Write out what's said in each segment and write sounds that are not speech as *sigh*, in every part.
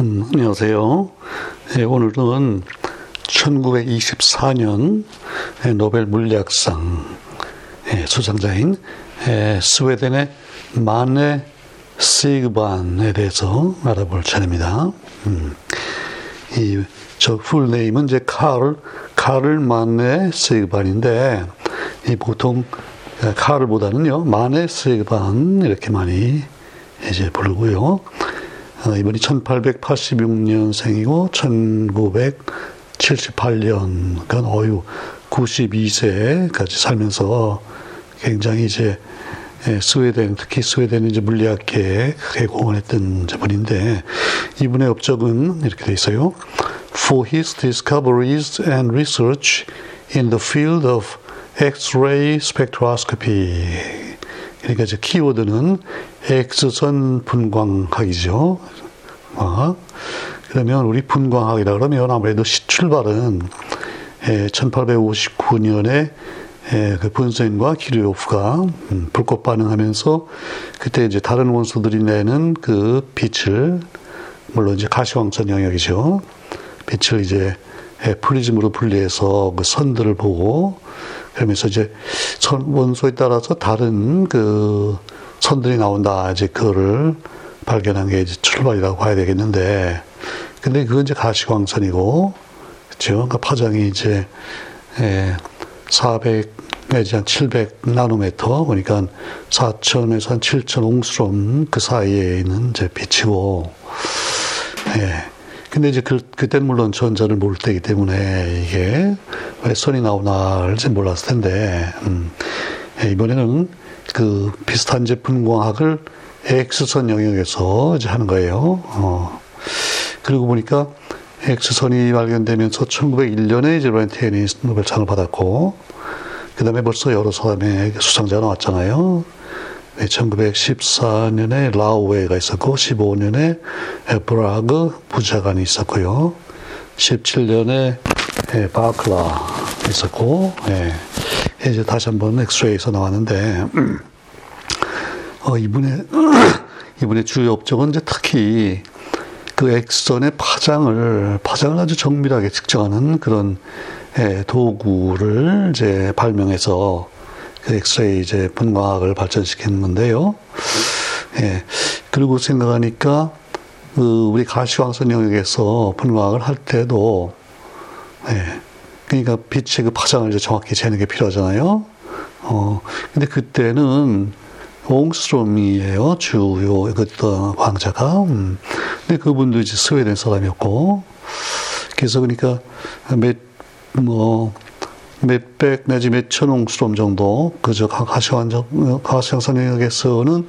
음, 안녕하세요. 예, 오늘은 1924년 노벨 물리학상 예, 수상자인 예, 스웨덴의 마네 시그반에 대해서 알아볼 차례입니다. 음, 이저 풀네임은 이제 카를 카를 마네 시그반인데 이 보통 카를보다는요 마네 시그반 이렇게 많이 이제 부르고요. 어, 이번이 1886년생이고 1978년 그러니까 어유 92세까지 살면서 굉장히 이제 예, 스웨덴 특히 스웨덴 이제 물리학계에 크게 공헌했던 분인데 이분의 업적은 이렇게 돼 있어요. For his discoveries and research in the field of X-ray spectroscopy 그러니까 이제 키워드는 X선 분광학이죠. 어? 그러면 우리 분광학이라 그러면 아무래도 출발은 1859년에 예, 그 분젠과 키르히호프가 음, 불꽃 반응하면서 그때 이제 다른 원소들이 내는 그 빛을 물론 이제 가시광선 영역이죠. 빛을 이제 예, 프리즘으로 분리해서 그 선들을 보고 그러면서 이제 선, 원소에 따라서 다른 그 선들이 나온다. 이제 그거를 발견한 게 이제 출발이라고 봐야 되겠는데, 근데 그건 이제 가시광선이고, 그죠? 그러니까 파장이 이제, 예, 400 내지 한 700 나노미터, 그러니까 4천에서 한 7천 옹스롬 그 사이에 있는 이제 빛이고, 예. 근데 이제 그, 그때는 물론 전자를 모를 때이기 때문에 이게 왜 선이 나오나 잘 몰랐을 텐데, 음, 예, 이번에는 그 비슷한 제품 공학을 X선 영역에서 이제 하는 거예요. 어. 그리고 보니까 X선이 발견되면서 1901년에 이제 렌테니 노벨상을 받았고, 그 다음에 벌써 여러 사람의 수상자가 나왔잖아요. 1914년에 라오웨가 있었고 15년에 브라그 부자간이 있었고요. 17년에 바클라 있었고 예. 이제 다시 한번 엑스레이에서 나왔는데 어, 이분의 *clears throat* 이분의 주요 업적은 이제 특히 그 엑선의 파장을 파장을 아주 정밀하게 측정하는 그런 예, 도구를 이제 발명해서 그 엑스레이 이제 분광학을 발전시켰는데요. 예. 그리고 생각하니까 그 우리 가시광선 영역에서 분광학을 할 때도 예. 그러니까 빛의 그 파장을 이제 정확히 재는 게 필요하잖아요. 어. 근데 그때는 옹스트롬이에요. 주요 그 광자가. 음. 근데 그분도 이제 스웨덴 사람이었고. 그래서 그러니까 몇뭐 몇백 내지 몇천 옹스롬 정도 그저 가시광 가시광선 영역에서는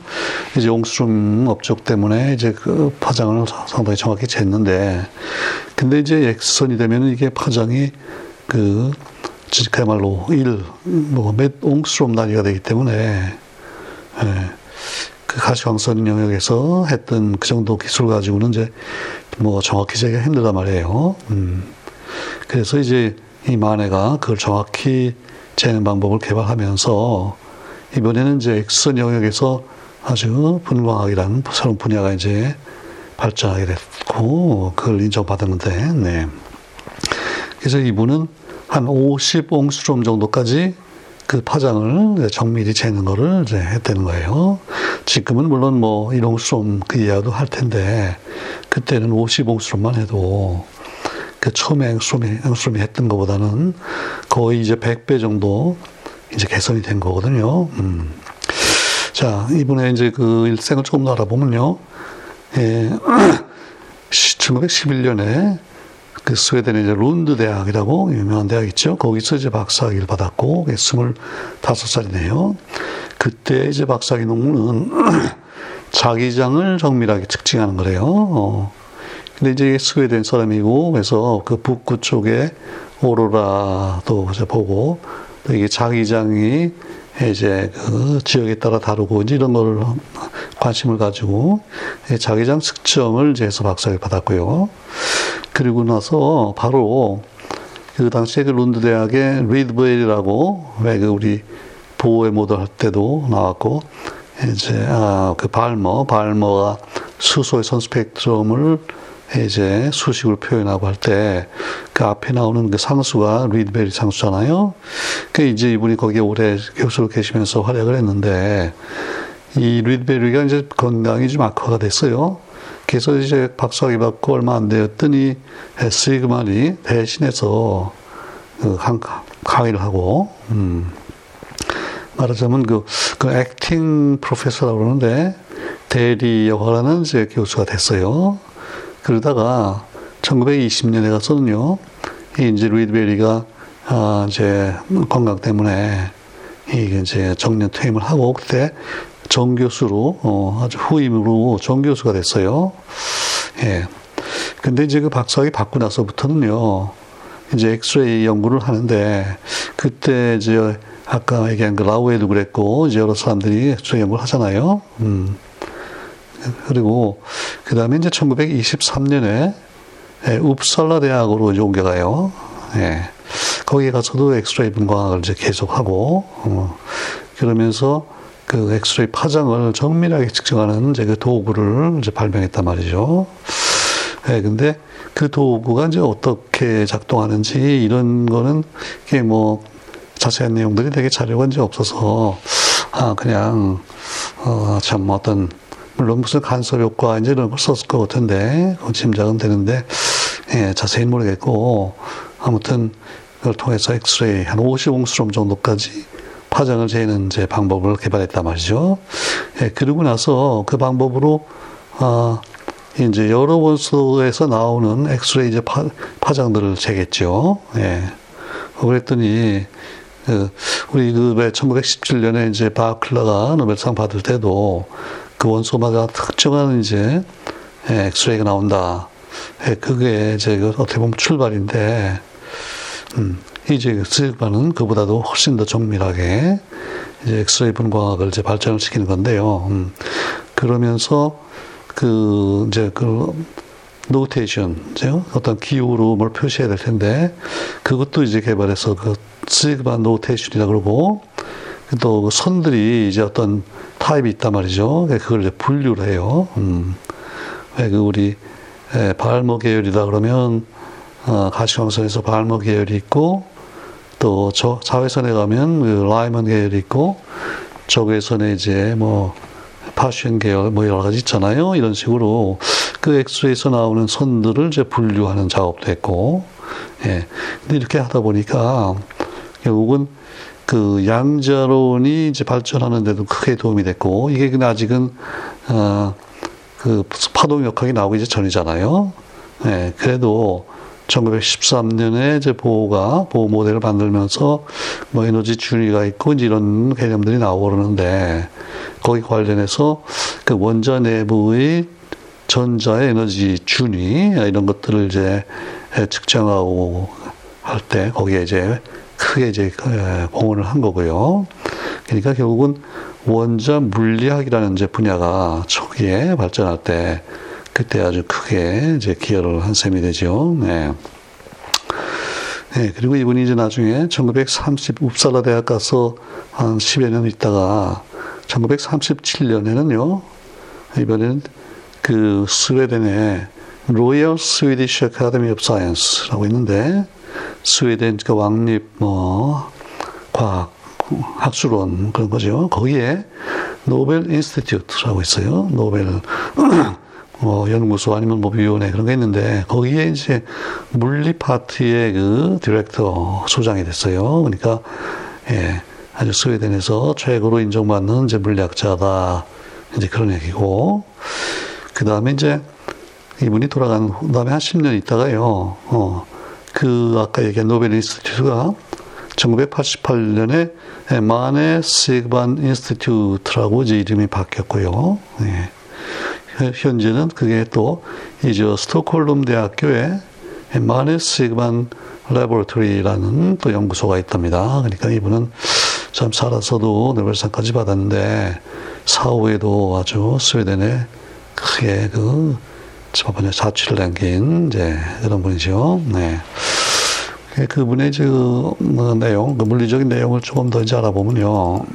이제 옹스롬 업적 때문에 이제 그 파장을 상당히 정확히 쟀는데 근데 이제 X선이 되면 이게 파장이 그 그야말로 1, 뭐몇 옹스롬 단위가 되기 때문에 예, 그 가시광선 영역에서 했던 그 정도 기술 가지고는 이제 뭐 정확히 재기가 힘들단 말이에요. 음. 그래서 이제 이 마네가 그걸 정확히 재는 방법을 개발하면서 이번에는 이제 X선 영역에서 아주 분광학이라는 새로운 분야가 이제 발전하게 됐고 그걸 인정받았는데 네. 그래서 이분은 한 50옹스트롬 정도까지 그 파장을 정밀히 재는 거를 이제 했다는 거예요. 지금은 물론 뭐 1옹스트롬 그 이하도 할 텐데 그때는 50옹스트롬만 해도 그 처음에 앵스롬이, 앵스롬이 했던 것보다는 거의 이제 100배 정도 이제 개선이 된 거거든요. 음. 자, 이분의 이제 그 일생을 조금 더 알아보면요. 예, *clears throat* 1911년에 그 스웨덴의 이제 룬드 대학이라고 유명한 대학 있죠. 거기서 이제 박사학위를 받았고, 25살이네요. 그때 이제 박사학위 논문은 *clears throat* 자기장을 정밀하게 측정하는 거래요. 어. 근데 이제 스웨덴 사람이고 그래서 그 북구 쪽에 오로라도 이제 보고 또 이게 자기장이 이제 그 지역에 따라 다르고 이제 이런 걸 관심을 가지고 자기장 측정을 이제 해서 박사를 받았고요. 그리고 나서 바로 그 당시에 그 론드 대학의 리드베일이라고 왜 그 우리 보호의 모델 할 때도 나왔고 이제 아 그 발머 발머가 수소의 선 스펙트럼을 이제 수식을 표현하고 할 때 그 앞에 나오는 그 상수가 리드베리 상수잖아요. 그 이제 이분이 거기에 오래 교수로 계시면서 활약을 했는데 이 리드베리가 이제 건강이 좀 악화가 됐어요. 그래서 이제 박사학위 받고 얼마 안 되었더니 시그만이 대신해서 그 강의를 하고 음. 말하자면 그, 그 액팅 프로페서라고 그러는데 대리 역할하는 이제 교수가 됐어요. 그러다가 1920년에 가서는요, 이제 루이드베리가 아, 이제 건강 때문에 이게 이제 정년 퇴임을 하고 그때 정교수로 어, 아주 후임으로 정교수가 됐어요. 예. 근데 이제 그 박사학위 받고 나서부터는요, 이제 엑스레이 연구를 하는데 그때 이제 아까 얘기한 그 라우에도 그랬고 이제 여러 사람들이 엑스레이 연구를 하잖아요. 음. 그리고 그 다음에 이제 1923년에 예, 웁살라 대학으로 이제 옮겨가요. 예. 거기에 가서도 엑스레이 분광학을 이제 계속하고, 어, 그러면서 그 엑스레이 파장을 정밀하게 측정하는 이제 그 도구를 이제 발명했단 말이죠. 예, 근데 그 도구가 이제 어떻게 작동하는지 이런 거는 이게 뭐 자세한 내용들이 되게 자료가 이제 없어서 아 그냥 어 참 어떤 물론 무슨 간섭 효과 이제 이런 걸 썼을 것 같은데 짐작은 되는데 예, 자세히 모르겠고 아무튼 그걸 통해서 엑스레이 한 50옹스롬 정도까지 파장을 재는 이제 방법을 개발했단 말이죠. 예, 그리고 나서 그 방법으로 아 이제 여러 원소에서 나오는 엑스레이 이제 파, 파장들을 재겠죠. 예. 그랬더니 그 우리 그 1917년에 이제 바클라가 노벨상 받을 때도 그 원소마다 특정한 이제 예, 엑스레이가 나온다. 예, 그게 이제 그 어떻게 보면 출발인데, 음, 이제 시그반은 그보다도 훨씬 더 정밀하게 이제 엑스레이 분광학을 이제 발전을 시키는 건데요. 음, 그러면서 그 이제 그 notation, 어떤 기호로 뭘 표시해야 될 텐데 그것도 이제 개발해서 그 시그반 notation이라 그러고 또그 선들이 이제 어떤 타입이 있단 말이죠. 그걸 이제 분류를 해요. 음. 그 우리 에, 발머 계열이다 그러면 어, 가시광선에서 발머 계열이 있고 또 저 자외선에 가면 그 라이먼 계열이 있고 적외선에 이제 뭐 파시언 계열 뭐 여러 가지 있잖아요. 이런 식으로 그 엑스레이에서 나오는 선들을 이제 분류하는 작업도 했고, 예. 근데 이렇게 하다 보니까 결국은 그 양자론이 이제 발전하는데도 크게 도움이 됐고 이게 근데 아직은 어 그 파동 역학이 나오기 이제 전이잖아요. 예, 그래도 1913년에 이제 보호가 보호 모델을 만들면서 뭐 에너지 준위가 있고 이제 이런 개념들이 나오고 그러는데 거기 관련해서 그 원자 내부의 전자의 에너지 준위 이런 것들을 이제 측정하고 할 때 거기에 이제 크게 이제 공헌을 한 거고요. 그러니까 결국은 원자 물리학이라는 이제 분야가 초기에 발전할 때 그때 아주 크게 이제 기여를 한 셈이 되죠. 네. 네, 그리고 이분이 이제 나중에 1930 웁살라 대학 가서 한 10여 년 있다가 1937년에는요, 이번에는 그 스웨덴의 Royal Swedish Academy of Science라고 있는데 스웨덴 그 왕립 뭐 과학 학술원 그런 거죠. 거기에 Nobel Institute라고 있어요. 노벨 *clears throat* 뭐 연구소 아니면 뭐 위원회 그런 게 있는데 거기에 이제 물리 파트의 그 디렉터 소장이 됐어요. 그러니까 예, 아주 스웨덴에서 최고로 인정받는 이제 물리학자다 이제 그런 얘기고 그 다음에 이제 이분이 돌아간 다음에 한 10년 있다가요. 어, 그 아까 얘기한 Nobel Institute가 1988년에 Manne Siegbahn Institute라고 이제 이름이 바뀌었고요. 예. 현재는 그게 또 이제 스톡홀름 대학교에 Manne Siegbahn Laboratory라는 또 연구소가 있답니다. 그러니까 이분은 참 살아서도 노벨상까지 받았는데 사후에도 아주 스웨덴에 크게 그 저번에 자취를 남긴 이제 그런 분이죠. 네. 그분의 그 내용, 그 물리적인 내용을 조금 더 이제 알아보면요.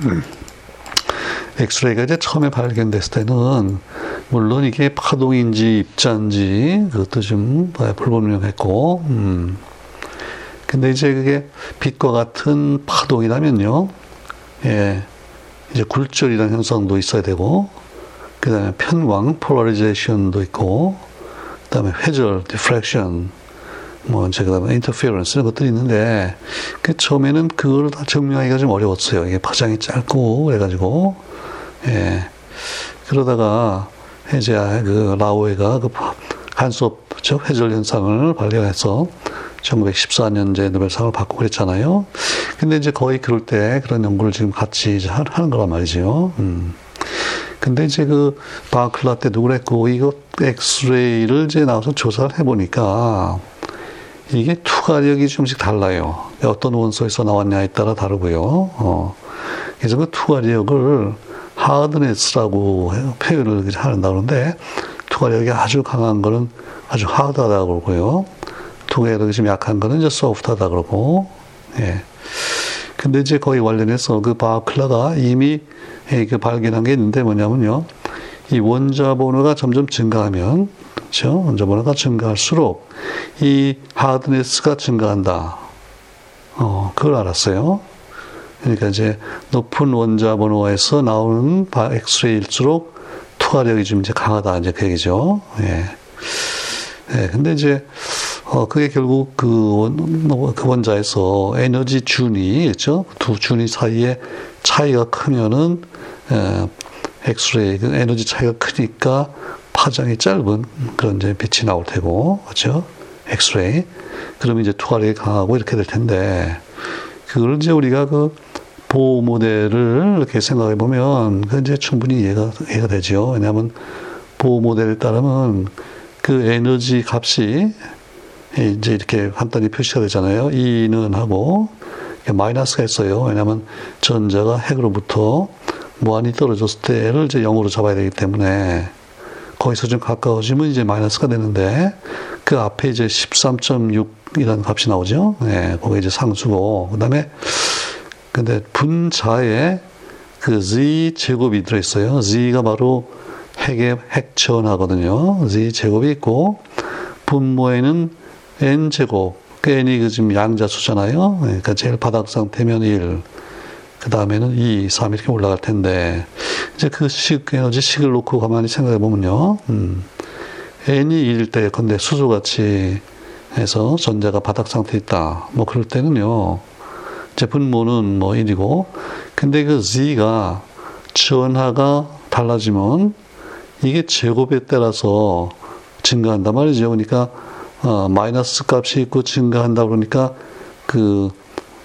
엑스레이가 이제 처음에 발견됐을 때는 물론 이게 파동인지 입자인지 그것도 좀 불분명했고, 음. 근데 이제 그게 빛과 같은 파동이라면요, 예, 이제 굴절이라는 현상도 있어야 되고, 그 다음에 편광, 폴라리제이션도 있고, 그 다음에 회절, diffraction, 뭐, 이제 그 다음에 interference 이런 것들이 있는데, 그 처음에는 그걸 다 증명하기가 좀 어려웠어요. 이게 파장이 짧고, 그래가지고, 예. 그러다가, 이제 그 라우에가 그 간섭, 즉 회절 현상을 발견해서 1914년제 노벨상을 받고 그랬잖아요. 근데 이제 거의 그럴 때 그런 연구를 지금 같이 하는 거란 말이죠. 음. 근데 이제 그 바클라 때도 그랬고 이거 엑스레이를 이제 나와서 조사를 해보니까 이게 투과력이 좀씩 달라요. 어떤 원소에서 나왔냐에 따라 다르고요. 어. 그래서 그 투과력을 하드네스라고 표현을 하는다 그러는데 투과력이 아주 강한 거는 아주 하드하다고 그러고요. 투과력이 좀 약한 거는 이제 소프트하다 그러고 예. 근데 이제 거의 관련해서 그 바클라가 이미 예, 그 발견한 게 있는데 뭐냐면요. 이 원자 번호가 점점 증가하면, 그렇죠? 원자 번호가 증가할수록 이 하드네스가 증가한다. 어, 그걸 알았어요. 그러니까 이제 높은 원자 번호에서 나오는 엑스레이일수록 투하력이 좀 이제 강하다. 이제 그 얘기죠. 예. 예, 근데 이제, 어, 그게 결국 그, 원, 그 원자에서 에너지 준이, 그렇죠? 두 준이 사이에 차이가 크면은 에, 엑스레이 그 에너지 차이가 크니까 파장이 짧은 그런 이제 빛이 나올 테고 그렇죠? 엑스레이 그러면 이제 투과력이 강하고 이렇게 될 텐데 그걸 이제 우리가 그 보호 모델을 이렇게 생각해 보면 그 이제 충분히 이해가 이해가 되죠. 왜냐하면 보호 모델에 따르면 그 에너지 값이 이제 이렇게 간단히 표시가 되잖아요. E는 하고 마이너스가 있어요. 왜냐하면 전자가 핵으로부터 무한히 떨어졌을 때를 이제 0으로 잡아야 되기 때문에 거기서 좀 가까워지면 이제 마이너스가 되는데 그 앞에 이제 13.6이라는 값이 나오죠. 네, 그게 이제 상수고 그다음에 근데 분자에 그 z 제곱이 들어 있어요. z가 바로 핵의 핵전하거든요. z 제곱이 있고 분모에는 n 제곱 그 n이 그 지금 양자수잖아요. 그러니까 제일 바닥 상태면 1, 그 다음에는 2, 3 이렇게 올라갈 텐데, 이제 그 식, 에너지 식을 놓고 가만히 생각해 보면요. 음, n이 1일 때, 근데 수소같이 해서 전자가 바닥 상태에 있다. 뭐 그럴 때는요. 이제 분모는 뭐 1이고, 근데 그 z가 전하가 달라지면 이게 제곱에 따라서 증가한단 말이죠. 그러니까 어, 마이너스 값이 있고 증가한다 그러니까 그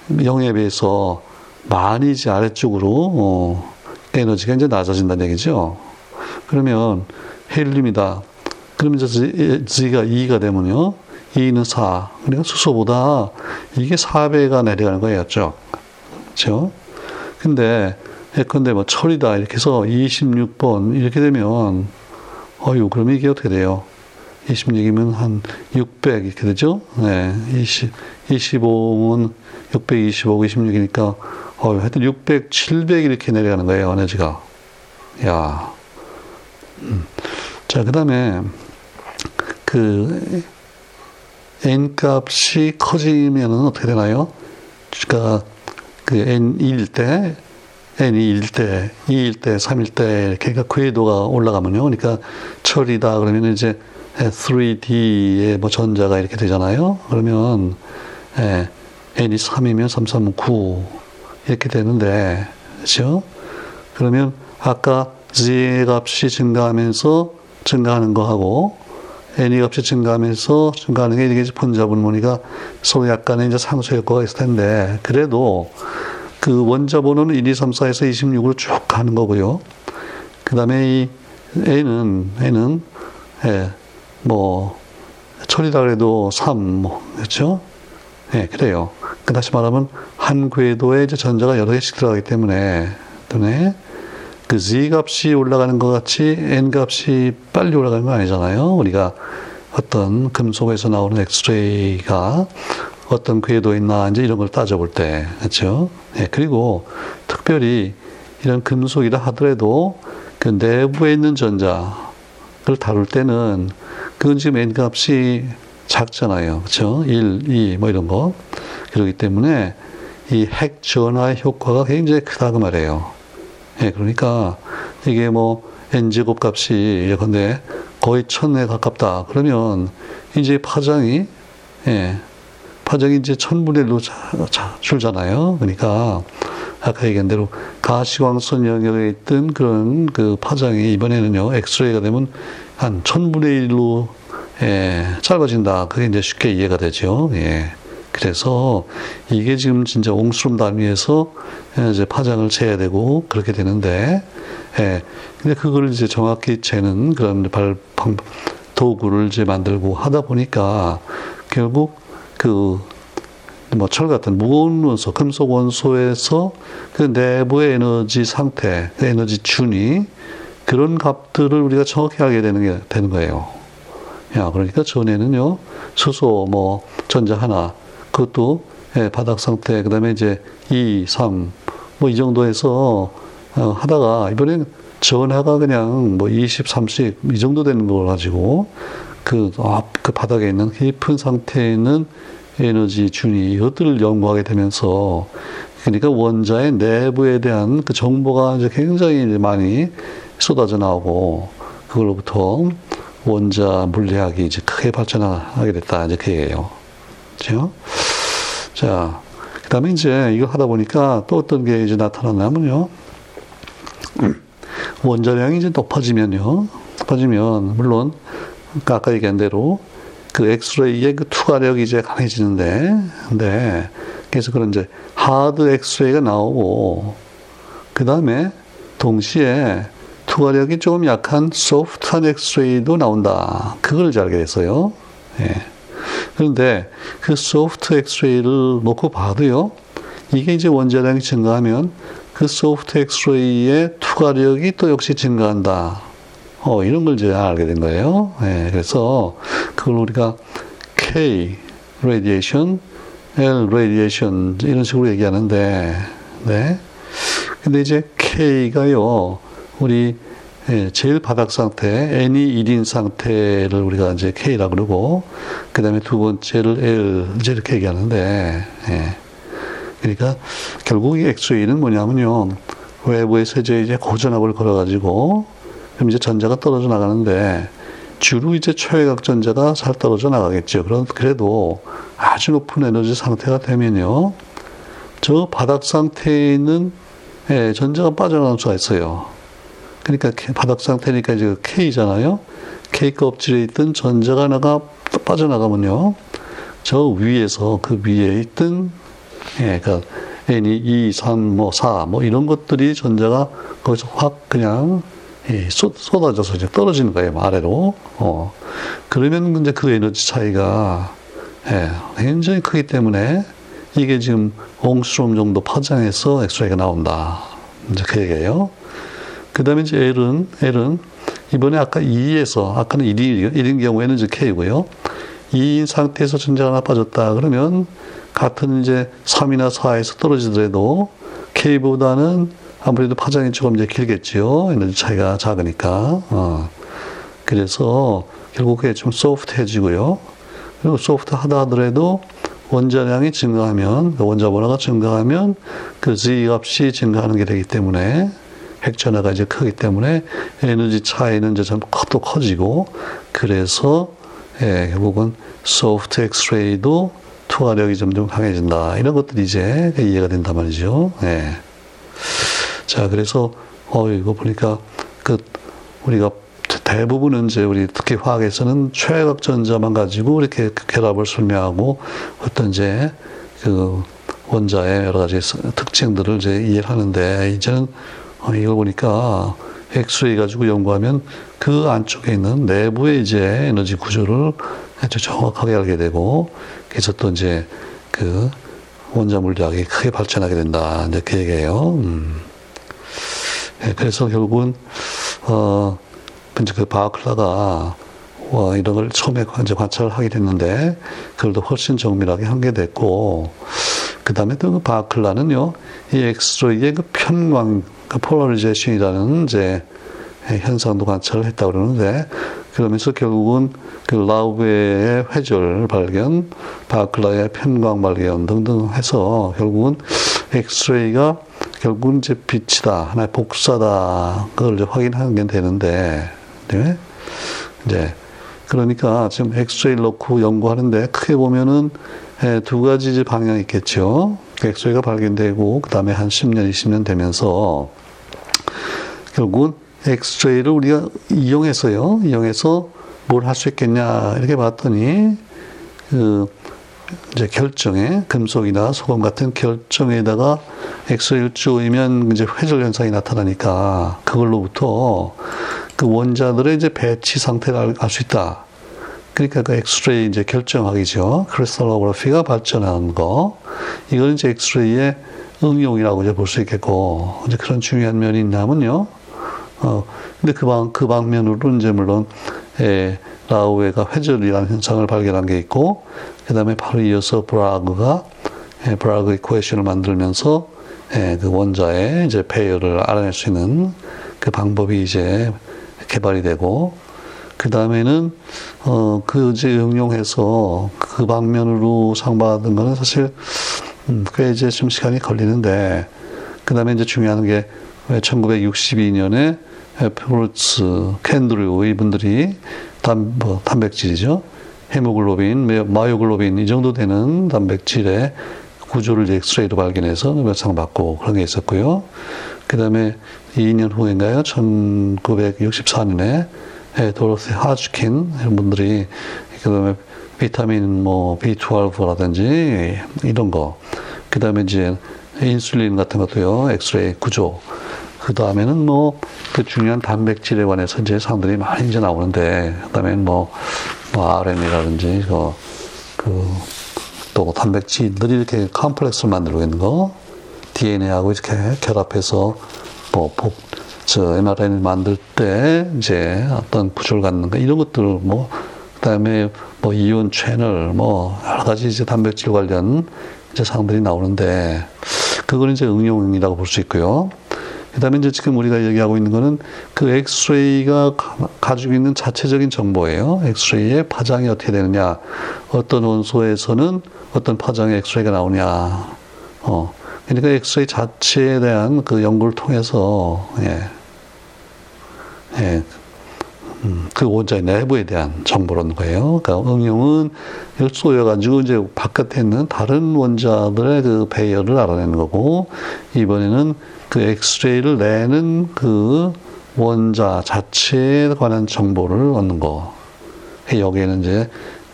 0에 비해서 많이 이제 아래쪽으로 어, 에너지가 이제 낮아진다는 얘기죠. 그러면 헬륨이다. 그러면 이제 Z가 2가 되면요. 2는 4. 그러니까 수소보다 이게 4배가 내려가는 거예요. 쭉. 그렇죠? 근데 예컨대 뭐 철이다 이렇게 해서 26번 이렇게 되면 어유 그러면 이게 어떻게 돼요? 26이면 한 600 이렇게 되죠? 네. 20, 25면 625, 26이니까, 어, 하여튼 600, 700 이렇게 내려가는 거예요, 에너지가. 야. 음. 자, 그 다음에, 그, n 값이 커지면은 어떻게 되나요? 그러니까, 그 n 1일 때, n이 1일 때, 2일 때, 3일 때, 그러니까 궤도가 올라가면요. 그러니까 철이다 그러면 이제 3D의 뭐 전자가 이렇게 되잖아요. 그러면 예, n이 3이면 3, 3은 9 이렇게 되는데 그렇죠? 그러면 아까 z 값이 증가하면서 증가하는 거하고 n 이 값이 증가하면서 증가하는 게 이게 분자 분모니까 서로 약간의 이제 상쇄 효과가 있을 텐데 그래도 그 원자 번호는 1, 2, 3, 4에서 26으로 쭉 가는 거고요. 그 다음에 이 n은 n은 예, 뭐 철이다 그래도 3, 뭐 그렇죠? 예, 네, 그래요. 그 다시 말하면 한 궤도에 이제 전자가 여러 개씩 들어가기 때문에 때문에 그 z 값이 올라가는 것 같이 n 값이 빨리 올라가는 건 아니잖아요. 우리가 어떤 금속에서 나오는 엑스레이가 어떤 궤도에 있나 이제 이런 걸 따져볼 때 그렇죠. 예, 그리고 특별히 이런 금속이라 하더라도 그 내부에 있는 전자 다룰 때는 그건 지금 n 값이 작잖아요. 그렇죠? 1, 2, 뭐 이런 거. 그렇기 때문에 이 핵 전화의 효과가 굉장히 크다 그 말이에요. 예, 그러니까 이게 뭐 n제곱 값이 예컨대 거의 천에 가깝다. 그러면 이제 파장이 예, 파장이 이제 천분의 1로 줄잖아요. 그러니까 아까 얘기한 대로 가시광선 영역에 있던 그런 그 파장이 이번에는요 엑스레이가 되면 한 천분의 1로 예, 짧아진다. 그게 이제 쉽게 이해가 되죠. 예. 그래서 이게 지금 진짜 옹수름 단위에서 이제 파장을 재야 되고 그렇게 되는데, 예. 근데 그걸 이제 정확히 재는 그런 발, 방, 도구를 이제 만들고 하다 보니까 결국 그, 뭐 철 같은 무거운 원소, 금속 원소에서 그 내부의 에너지 상태, 그 에너지 준위, 그런 값들을 우리가 정확히 알게 되는 게 되는 거예요. 야, 그러니까 전에는요, 수소, 뭐, 전자 하나, 그것도, 예, 바닥 상태, 그 다음에 이제 2, 3, 뭐 이 정도에서, 어, 하다가, 이번엔 전하가 그냥 뭐 20, 30, 이 정도 되는 걸 가지고, 그, 앞, 그 바닥에 있는 깊은 상태에 있는 에너지 준위, 이것들을 연구하게 되면서, 그러니까 원자의 내부에 대한 그 정보가 이제 굉장히 많이 쏟아져 나오고, 그걸로부터 원자 물리학이 이제 크게 발전하게 됐다. 이제 그 얘기예요. 그죠? 자, 그 다음에 이제 이걸 하다 보니까 또 어떤 게 이제 나타났냐면요. *clears throat* 원자량이 이제 높아지면요. 높아지면, 물론, 아까 얘기한 대로 그 엑스레이의 그 투과력이 이제 강해지는데, 근데, 그래서 그런 이제 hard 엑스레이가 나오고, 그 다음에 동시에 투과력이 조금 약한 소프트한 엑스레이도 나온다. 그걸 이제 알게 됐어요. 예. 그런데 그 soft 엑스레이를 놓고 봐도요, 이게 이제 원자량이 증가하면 그 soft 엑스레이의 투과력이 또 역시 증가한다. 어, 이런 걸 이제 알게 된 거예요. 예, 그래서 그걸 우리가 K radiation, L radiation 이런 식으로 얘기하는데, 네. 근데 이제 K가요, 우리 예, 제일 바닥 상태, N이 1인 상태를 우리가 이제 K라 그러고, 그 다음에 두 번째를 L, 이제 이렇게 얘기하는데, 예. 그러니까 결국 이 엑스웨이는 뭐냐면요. 외부의 세제에 이제 고전압을 걸어가지고, 그럼 이제 전자가 떨어져 나가는데, 주로 이제 초회각 전자가 잘 떨어져 나가겠죠. 그런, 그래도 아주 높은 에너지 상태가 되면요. 저 바닥 상태에 있는 예, 전자가 빠져나갈 수가 있어요. 그러니까 바닥 상태니까 이제 K잖아요. K 껍질에 있던 전자가 나가 빠져나가면요. 저 위에서 그 위에 있던 예, 그러니까 N이 2, 3, 뭐 4, 뭐 이런 것들이 전자가 거기서 확 그냥 예, 쏟아져서 이제 떨어지는 거예요, 아래로. 어. 그러면 이제 그 에너지 차이가 예, 굉장히 크기 때문에 이게 지금 옹스트롬 정도 파장해서 엑스레이가 나온다. 이제 그 얘기예요. 그 다음에 이제 L은, L은 이번에 아까 2에서, 아까는 1인, 1인 경우에는 이제 K고요. 2인 상태에서 전자가 하나 빠졌다. 그러면 같은 이제 3이나 4에서 떨어지더라도 K보다는 아무래도 파장이 조금 이제 길겠지요. 에너지 차이가 작으니까. 어. 그래서 결국 그게 좀 소프트해지고요. 그리고 소프트하다 하더라도 원자량이 증가하면, 원자 번호가 증가하면 그 Z 값이 증가하는 게 되기 때문에 핵전화가 이제 크기 때문에 에너지 차이는 이제 또 커지고 그래서 예, 결국은 소프트 엑스레이도 투하력이 점점 강해진다. 이런 것들이 이제 이해가 된단 말이죠. 예. 자, 그래서 어 이거 보니까 그 우리가 대부분은 이제 우리 특히 화학에서는 최각 전자만 가지고 이렇게 결합을 설명하고 어떤 이제 그 원자의 여러 가지 특징들을 이제 이해를 하는데 이제는 어, 이걸 보니까 엑스레이 가지고 연구하면 그 안쪽에 있는 내부의 이제 에너지 구조를 아주 정확하게 알게 되고 그래서 또 이제 그 원자 물리학이 크게 발전하게 된다 이제 그 얘기예요. 음. 네, 그래서 결국은 어 이제 그 바클라가 와, 이런 걸 처음에 이제 관찰을 하게 됐는데, 그걸 더 훨씬 정밀하게 한 게 됐고, 그 다음에 또 그 바클라는요, 이 엑스로이의 그 편광, 그 폴라리제이션이라는 이제 현상도 관찰을 했다고 그러는데 그러면서 결국은 그 라우에의 회절 발견, 바클라의 편광 발견 등등 해서 결국은 엑스레이가 결국은 이제 빛이다, 하나의 복사다, 그걸 이제 확인하는 게 되는데, 네? 이제, 그러니까 지금 엑스레이를 넣고 연구하는데 크게 보면은 예, 두 가지 방향이 있겠죠. 엑스레이가 발견되고, 그 다음에 한 10년, 20년 되면서 결국은 엑스레이를 우리가 이용해서요, 이용해서 뭘 할 수 있겠냐, 이렇게 봤더니, 그, 이제 결정에, 금속이나 소금 같은 결정에다가 엑스레이를 쪼이면 이제 회절 현상이 나타나니까 그걸로부터 그 원자들의 이제 배치 상태를 알 수 있다. 그러니까 그 엑스레이 이제 결정학이죠. crystallography가 발전하는 거. 이걸 이제 엑스레이의 응용이라고 이제 볼 수 있겠고, 이제 그런 중요한 면이 있냐면요. 어, 근데 그 방, 그 방면으로 이제 물론, 예, 라우에가 회절이라는 현상을 발견한 게 있고, 그 다음에 바로 이어서 브라그가, 예, 브라그 이퀘이션을 만들면서, 예, 그 원자의 이제 배열을 알아낼 수 있는 그 방법이 이제 개발이 되고, 그 다음에는, 어, 그 이제 응용해서 그 방면으로 상 받은 거는 사실, 음, 꽤 이제 좀 시간이 걸리는데, 그 다음에 이제 중요한 게, 1962년에 퍼루츠, 캔드류 이분들이 단, 뭐, 단백질이죠. 헤모글로빈, 마이오글로빈 이 정도 되는 단백질의 구조를 엑스레이로 발견해서 노벨상 받고 그런 게 있었고요. 그 다음에 2년 후인가요? 1964년에 도로시 호지킨 이런 분들이 그 다음에 비타민 뭐 B12라든지 이런 거. 그 다음에 이제 인슐린 같은 것도요. 엑스레이 구조. 그 다음에는 뭐, 그 중요한 단백질에 관해서 이제 사람들이 많이 이제 나오는데, 그 다음에 뭐, 뭐, RNA라든지, 그, 그, 또 단백질들이 이렇게 컴플렉스를 만들고 있는 거, DNA하고 이렇게 결합해서, 뭐, 복, 저, mRNA 만들 때, 이제 어떤 구조를 갖는 거, 이런 것들, 뭐, 그 다음에 뭐, 이온 채널, 뭐, 여러 가지 이제 단백질 관련 이제 사람들이 나오는데, 그거는 이제 응용이라고 볼 수 있고요. 그 다음에 이제 지금 우리가 얘기하고 있는 거는 그 엑스레이가 가지고 있는 자체적인 정보예요. 엑스레이의 파장이 어떻게 되느냐. 어떤 원소에서는 어떤 파장의 엑스레이가 나오냐. 어. 그러니까 엑스레이 자체에 대한 그 연구를 통해서, 예. 예. 음, 그 원자의 내부에 대한 정보를 얻는 거예요. 그러니까 응용은 쏘여가지고 이제 바깥에 있는 다른 원자들의 그 배열을 알아내는 거고, 이번에는 그 엑스레이를 내는 그 원자 자체에 관한 정보를 얻는 거. 여기에는 이제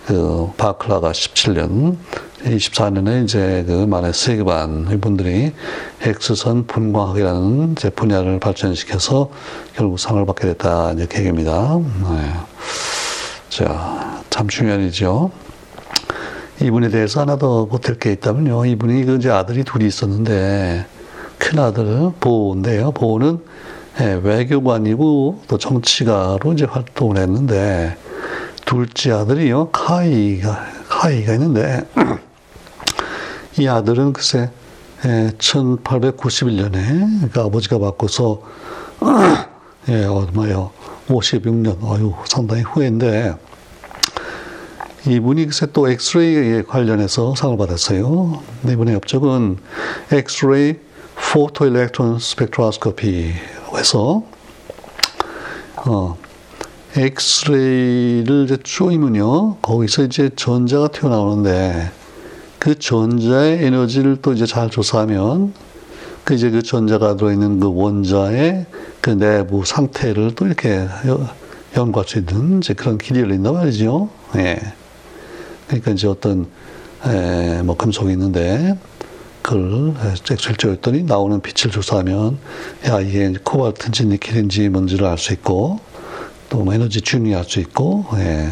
그 바클라가 17년, 24년에 이제 그 만에 세계반 이분들이 엑스선 분광학이라는 이제 분야를 발전시켜서 결국 상을 받게 됐다 이제 계획입니다. 네. 자, 참 중요한 일이죠. 이분에 대해서 하나 더 보탤 게 있다면요. 이분이 그 이제 아들이 둘이 있었는데 큰 아들 보인데요. 보는 예, 외교관이고 또 정치가로 이제 활동을 했는데 둘째 아들이요 카이가 카이가 있는데 *clears throat* 이 아들은 글쎄 예, 1891년에 그러니까 아버지가 받고서 *clears throat* 예, 얼마요? 56년, 어유 상당히 후인데 이분이 글쎄 또 엑스레이에 관련해서 상을 받았어요. 이분의 업적은 X-ray photoelectron spectroscopy라고 해서 어, 엑스레이를 이제 쪼이면요 거기서 이제 전자가 튀어나오는데 그 전자의 에너지를 또 이제 잘 조사하면 그 이제 그 전자가 들어있는 그 원자의 그 내부 상태를 또 이렇게 연구할 수 있는 이제 그런 길이 열린단 말이죠. 예. 그러니까 이제 어떤 에, 뭐 금속이 있는데 그걸 엑셀조였더니 나오는 빛을 조사하면 야 이게 코발트인지 니켈인지 뭔지를 알 수 있고 또 뭐 에너지 튜닝 할 수 있고 예.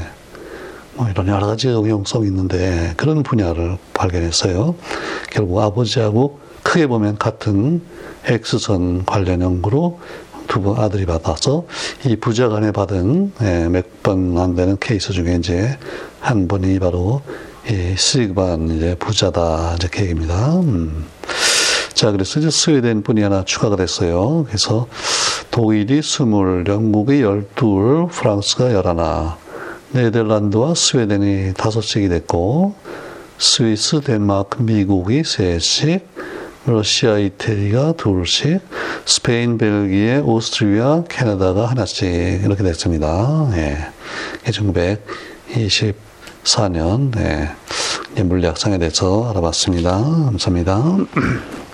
뭐 이런 여러 가지 응용성이 있는데 그런 분야를 발견했어요. 결국 아버지하고 크게 보면 같은 X선 관련 연구로 두 분 아들이 받아서 이 부자간에 받은 예, 몇번 안 되는 케이스 중에 이제 한 분이 바로 이 수익반 이제 부자다 이제 계획입니다. 음. 자, 그래서 이제 스웨덴 분이 하나 추가가 됐어요. 그래서 독일이 20, 영국이 12, 프랑스가 11, 네덜란드와 스웨덴이 5씩이 됐고, 스위스, 덴마크, 미국이 3씩, 러시아, 이태리가 둘씩, 스페인, 벨기에, 오스트리아, 캐나다가 하나씩 이렇게 됐습니다. 예. 1924년 예. 물리학상에 대해서 알아봤습니다. 감사합니다. *clears throat*